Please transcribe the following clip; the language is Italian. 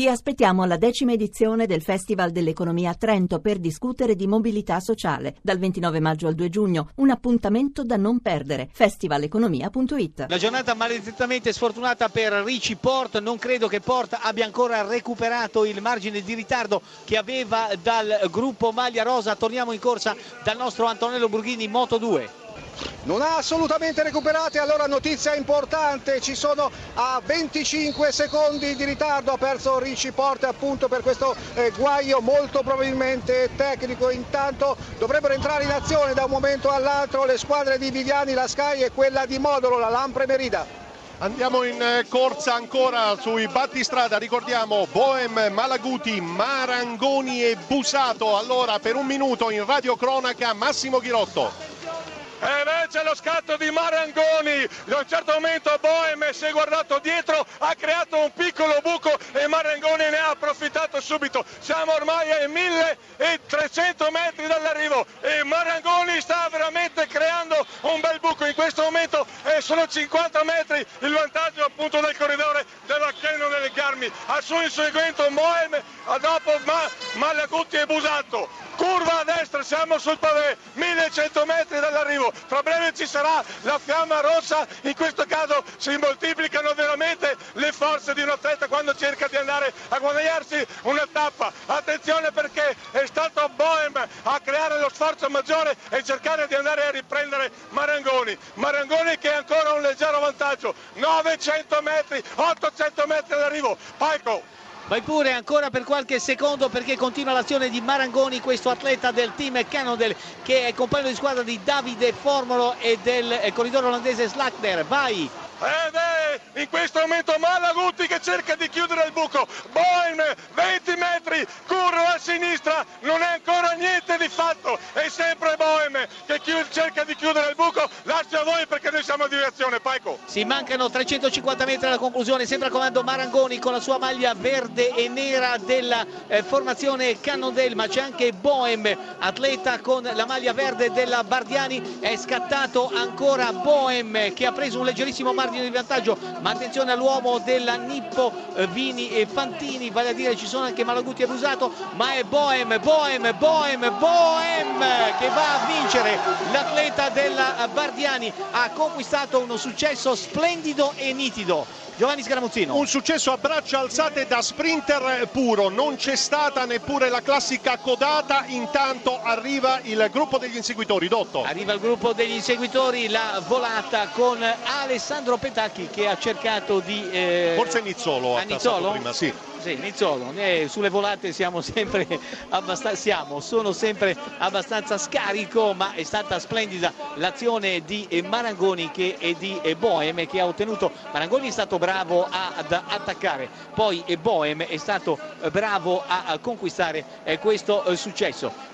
Vi aspettiamo alla decima edizione del Festival dell'Economia a Trento per discutere di mobilità sociale. Dal 29 maggio al 2 giugno, un appuntamento da non perdere. festivaleconomia.it La giornata maledettamente sfortunata per Ricci Port, non credo che Port abbia ancora recuperato il margine di ritardo che aveva dal gruppo Maglia Rosa. Torniamo in corsa dal nostro Antonello Burghini Moto 2 non ha assolutamente recuperato allora notizia importante ci sono a 25 secondi di ritardo ha perso Ricci Porte appunto per questo eh, guaio molto probabilmente tecnico intanto dovrebbero entrare in azione da un momento all'altro le squadre di Viviani, la Sky e quella di Modolo, la Lampre Merida Andiamo in eh, corsa ancora sui battistrada, ricordiamo Boem, Malaguti, Marangoni e Busato. Allora per un minuto in radiocronaca Massimo Ghirotto. E invece lo scatto di Marangoni, in un certo momento Boem si è guardato dietro, ha creato un piccolo buco e Marangoni ne ha approfittato subito. Siamo ormai ai 1300 metri dall'arrivo e Marangoni sta veramente creando un bel buco in questo momento e sono 50 metri il vantaggio appunto del corridore della Canon delle Garmi. Al suo inseguimento Boem, dopo Malaguti e Busato curva a destra, siamo sul pavé, 1100 metri dall'arrivo, tra breve ci sarà la fiamma rossa, in questo caso si moltiplicano veramente le forze di un atleta quando cerca di andare a guadagnarsi una tappa, attenzione perché è stato Bohem a creare lo sforzo maggiore e cercare di andare a riprendere Marangoni, Marangoni che ha ancora un leggero vantaggio, 900 metri, 800 metri all'arrivo, Paico Vai pure ancora per qualche secondo perché continua l'azione di Marangoni, questo atleta del team Cannondale che è compagno di squadra di Davide Formolo e del eh, corridore olandese Slackner. Vai! Ed è in questo momento Malaguti che cerca di chiudere il buco. Boin 20 metri, curva a sinistra, non è ancora niente di fatto. È sempre Boem che cerca di chiudere il buco. Lascio a voi a direzione. Paico. Si mancano 350 metri alla conclusione. Sempre al comando Marangoni con la sua maglia verde e nera della eh, formazione Cannondale, ma c'è anche Boem, atleta con la maglia verde della Bardiani. È scattato ancora Boem che ha preso un leggerissimo margine margine di vantaggio ma attenzione all'uomo della Nippo eh, Vini e Fantini vale a dire ci sono anche Malaguti abusato ma è Boem, Boem, Boem, Boem che va a vincere l'atleta della Bardiani ha conquistato uno successo splendido e nitido Giovanni Scaramuzzino. Un successo a braccia alzate da sprinter puro, non c'è stata neppure la classica codata, intanto arriva il gruppo degli inseguitori, Dotto. Arriva il gruppo degli inseguitori, la volata con Alessandro Petacchi che ha cercato di... Eh... Forse Nizzolo ha Nizzolo? prima, sì. Sì, Nizzolo, eh, sulle volate siamo sempre abbastanza, siamo, sono sempre abbastanza scarico, ma è stata splendida l'azione di Marangoni che, e di Boem che ha ottenuto, Marangoni è stato bravo ad attaccare, poi Boem è stato bravo a conquistare eh, questo eh, successo.